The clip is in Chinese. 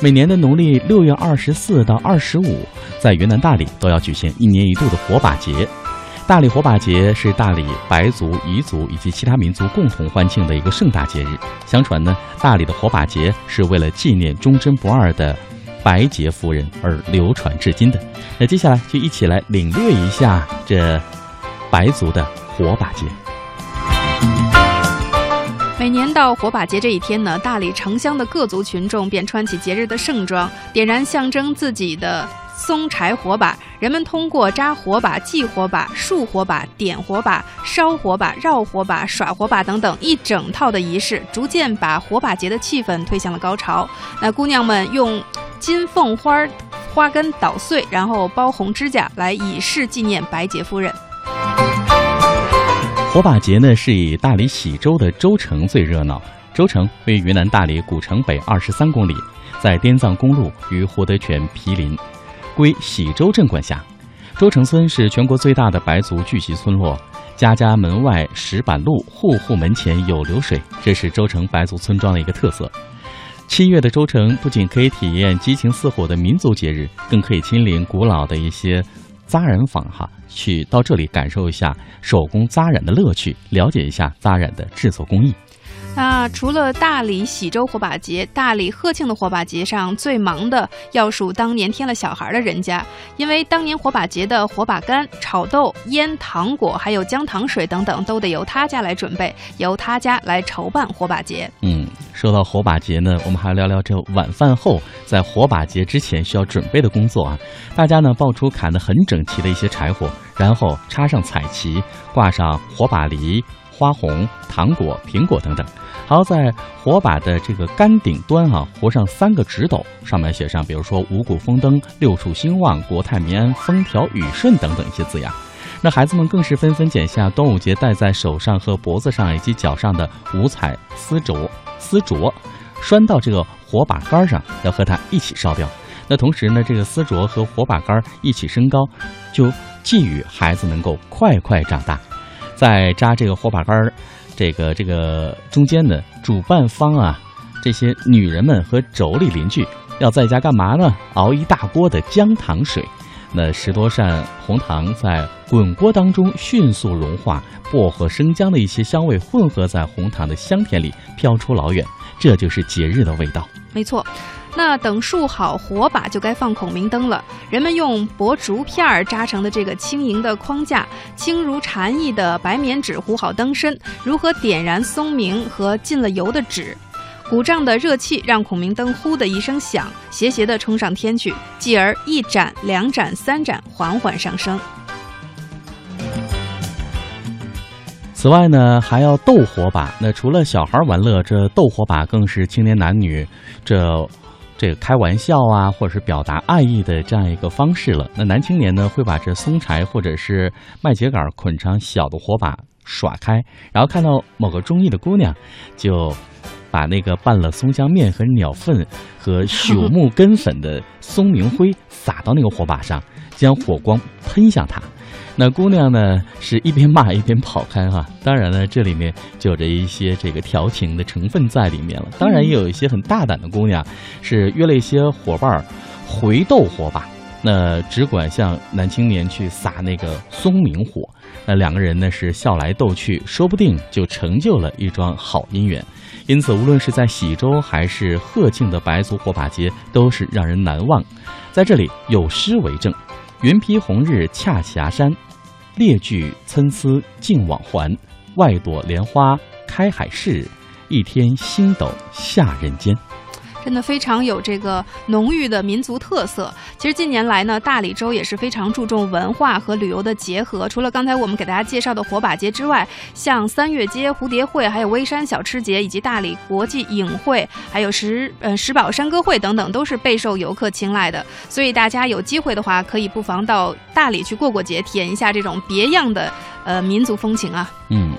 每年的农历六月二十四到二十五，在云南大理都要举行一年一度的火把节。大理火把节是大理白族、彝族以及其他民族共同欢庆的一个盛大节日。相传呢，大理的火把节是为了纪念忠贞不二的白洁夫人而流传至今的。那接下来就一起来领略一下这白族的火把节。每年到火把节这一天呢，大理城乡的各族群众便穿起节日的盛装，点燃象征自己的。松柴火把，人们通过扎火把、系火把、竖火把、点火把、烧火把、绕火把、耍火把等等一整套的仪式，逐渐把火把节的气氛推向了高潮。那姑娘们用金凤花花根捣碎，然后包红指甲，来以示纪念白洁夫人。火把节呢，是以大理喜洲的洲城最热闹。洲城位于云南大理古城北二十三公里，在滇藏公路与活德泉毗邻。归喜洲镇管辖，州城村是全国最大的白族聚集村落，家家门外石板路，户户门前有流水，这是州城白族村庄的一个特色。七月的州城不仅可以体验激情似火的民族节日，更可以亲临古老的一些扎染坊哈，去到这里感受一下手工扎染的乐趣，了解一下扎染的制作工艺。那除了大理喜洲火把节，大理鹤庆的火把节上最忙的要数当年添了小孩的人家，因为当年火把节的火把干、炒豆、腌糖果，还有姜糖水等等，都得由他家来准备，由他家来筹办火把节。嗯，说到火把节呢，我们还聊聊这晚饭后在火把节之前需要准备的工作啊。大家呢抱出砍得很整齐的一些柴火，然后插上彩旗，挂上火把梨。花红、糖果、苹果等等，还要在火把的这个杆顶端啊，糊上三个纸斗，上面写上，比如说五谷丰登、六畜兴旺、国泰民安、风调雨顺等等一些字样。那孩子们更是纷纷剪下端午节戴在手上和脖子上以及脚上的五彩丝镯，丝镯拴到这个火把杆上，要和它一起烧掉。那同时呢，这个丝镯和火把杆一起升高，就寄予孩子能够快快长大。在扎这个火把杆儿，这个这个中间呢，主办方啊，这些女人们和妯娌邻居要在家干嘛呢？熬一大锅的姜糖水，那十多扇红糖在滚锅当中迅速融化，薄荷、生姜的一些香味混合在红糖的香甜里飘出老远，这就是节日的味道。没错。那等竖好火把，就该放孔明灯了。人们用薄竹片儿扎成的这个轻盈的框架，轻如蝉翼的白棉纸糊好灯身。如何点燃松明和进了油的纸？鼓胀的热气让孔明灯“呼”的一声响，斜斜地冲上天去，继而一盏、两盏、三盏，缓缓上升。此外呢，还要斗火把。那除了小孩玩乐，这斗火把更是青年男女这。这个开玩笑啊，或者是表达爱意的这样一个方式了。那男青年呢，会把这松柴或者是麦秸秆捆成小的火把耍开，然后看到某个中意的姑娘，就把那个拌了松香面和鸟粪和朽木根粉的松明灰撒到那个火把上，将火光喷向她。那姑娘呢，是一边骂一边跑开哈。当然呢，这里面就有着一些这个调情的成分在里面了。当然，也有一些很大胆的姑娘，是约了一些伙伴儿回斗火把，那只管向男青年去撒那个松明火。那两个人呢是笑来斗去，说不定就成就了一桩好姻缘。因此，无论是在喜洲还是贺庆的白族火把节，都是让人难忘。在这里有诗为证：“云披红日恰霞山。”列句参差尽往还，外朵莲花开海市，一天星斗下人间。真的非常有这个浓郁的民族特色。其实近年来呢，大理州也是非常注重文化和旅游的结合。除了刚才我们给大家介绍的火把节之外，像三月街、蝴蝶会，还有微山小吃节，以及大理国际影会，还有石呃石宝山歌会等等，都是备受游客青睐的。所以大家有机会的话，可以不妨到大理去过过节，体验一下这种别样的呃民族风情啊。嗯。